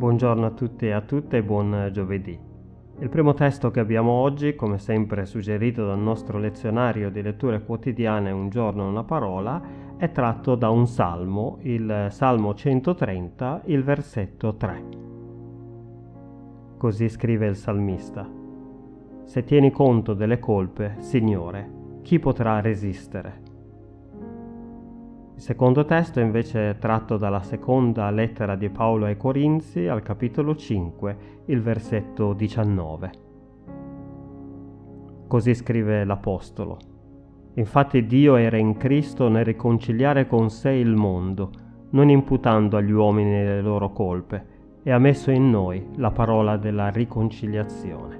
Buongiorno a tutti e a tutte e buon giovedì. Il primo testo che abbiamo oggi, come sempre suggerito dal nostro lezionario di letture quotidiane Un giorno una parola, è tratto da un salmo, il Salmo 130, il versetto 3. Così scrive il salmista. Se tieni conto delle colpe, Signore, chi potrà resistere? Il secondo testo invece è tratto dalla seconda lettera di Paolo ai Corinzi al capitolo 5, il versetto 19. Così scrive l'Apostolo. Infatti Dio era in Cristo nel riconciliare con sé il mondo, non imputando agli uomini le loro colpe, e ha messo in noi la parola della riconciliazione.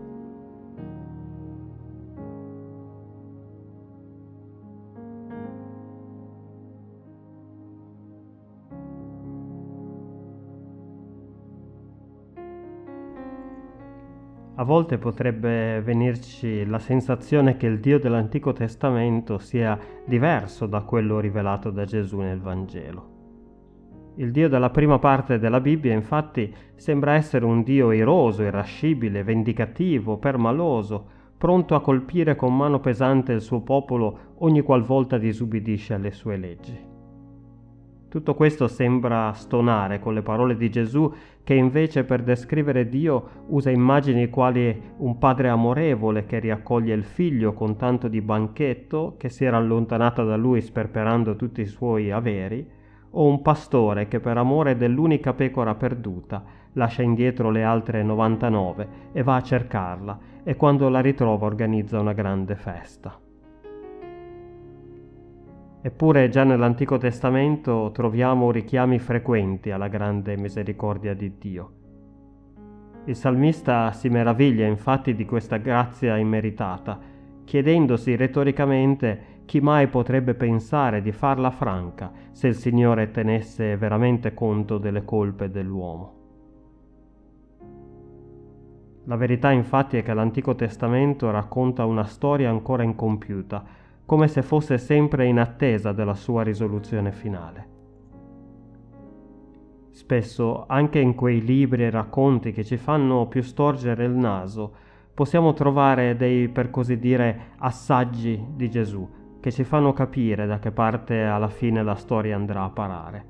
A volte potrebbe venirci la sensazione che il Dio dell'Antico Testamento sia diverso da quello rivelato da Gesù nel Vangelo. Il Dio della prima parte della Bibbia infatti sembra essere un Dio iroso, irascibile, vendicativo, permaloso, pronto a colpire con mano pesante il suo popolo ogni qualvolta disubbidisce alle sue leggi. Tutto questo sembra stonare con le parole di Gesù che invece per descrivere Dio usa immagini quali un padre amorevole che riaccoglie il figlio con tanto di banchetto che si era allontanato da lui sperperando tutti i suoi averi, o un pastore che per amore dell'unica pecora perduta lascia indietro le altre 99 e va a cercarla e quando la ritrova organizza una grande festa. Eppure già nell'Antico Testamento troviamo richiami frequenti alla grande misericordia di Dio. Il salmista si meraviglia infatti di questa grazia immeritata, chiedendosi retoricamente chi mai potrebbe pensare di farla franca se il Signore tenesse veramente conto delle colpe dell'uomo. La verità infatti è che l'Antico Testamento racconta una storia ancora incompiuta, come se fosse sempre in attesa della sua risoluzione finale. Spesso, anche in quei libri e racconti che ci fanno più storgere il naso, possiamo trovare dei, per così dire, assaggi di Gesù, che ci fanno capire da che parte alla fine la storia andrà a parare.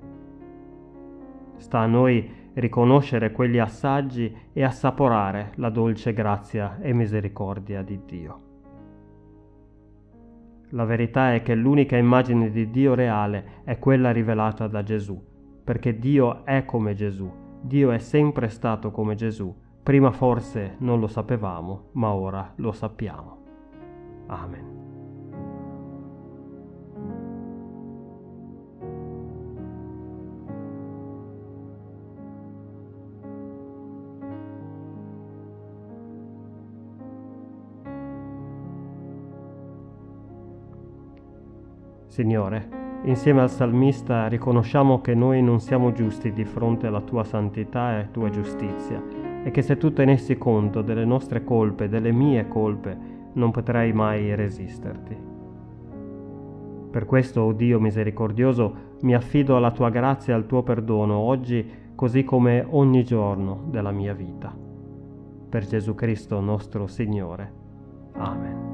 Sta a noi riconoscere quegli assaggi e assaporare la dolce grazia e misericordia di Dio. La verità è che l'unica immagine di Dio reale è quella rivelata da Gesù, perché Dio è come Gesù, Dio è sempre stato come Gesù. Prima forse non lo sapevamo, ma ora lo sappiamo. Amen. Signore, insieme al salmista riconosciamo che noi non siamo giusti di fronte alla tua santità e tua giustizia e che se tu tenessi conto delle nostre colpe, delle mie colpe, non potrei mai resisterti. Per questo, o oh Dio misericordioso, mi affido alla tua grazia e al tuo perdono oggi così come ogni giorno della mia vita. Per Gesù Cristo nostro Signore.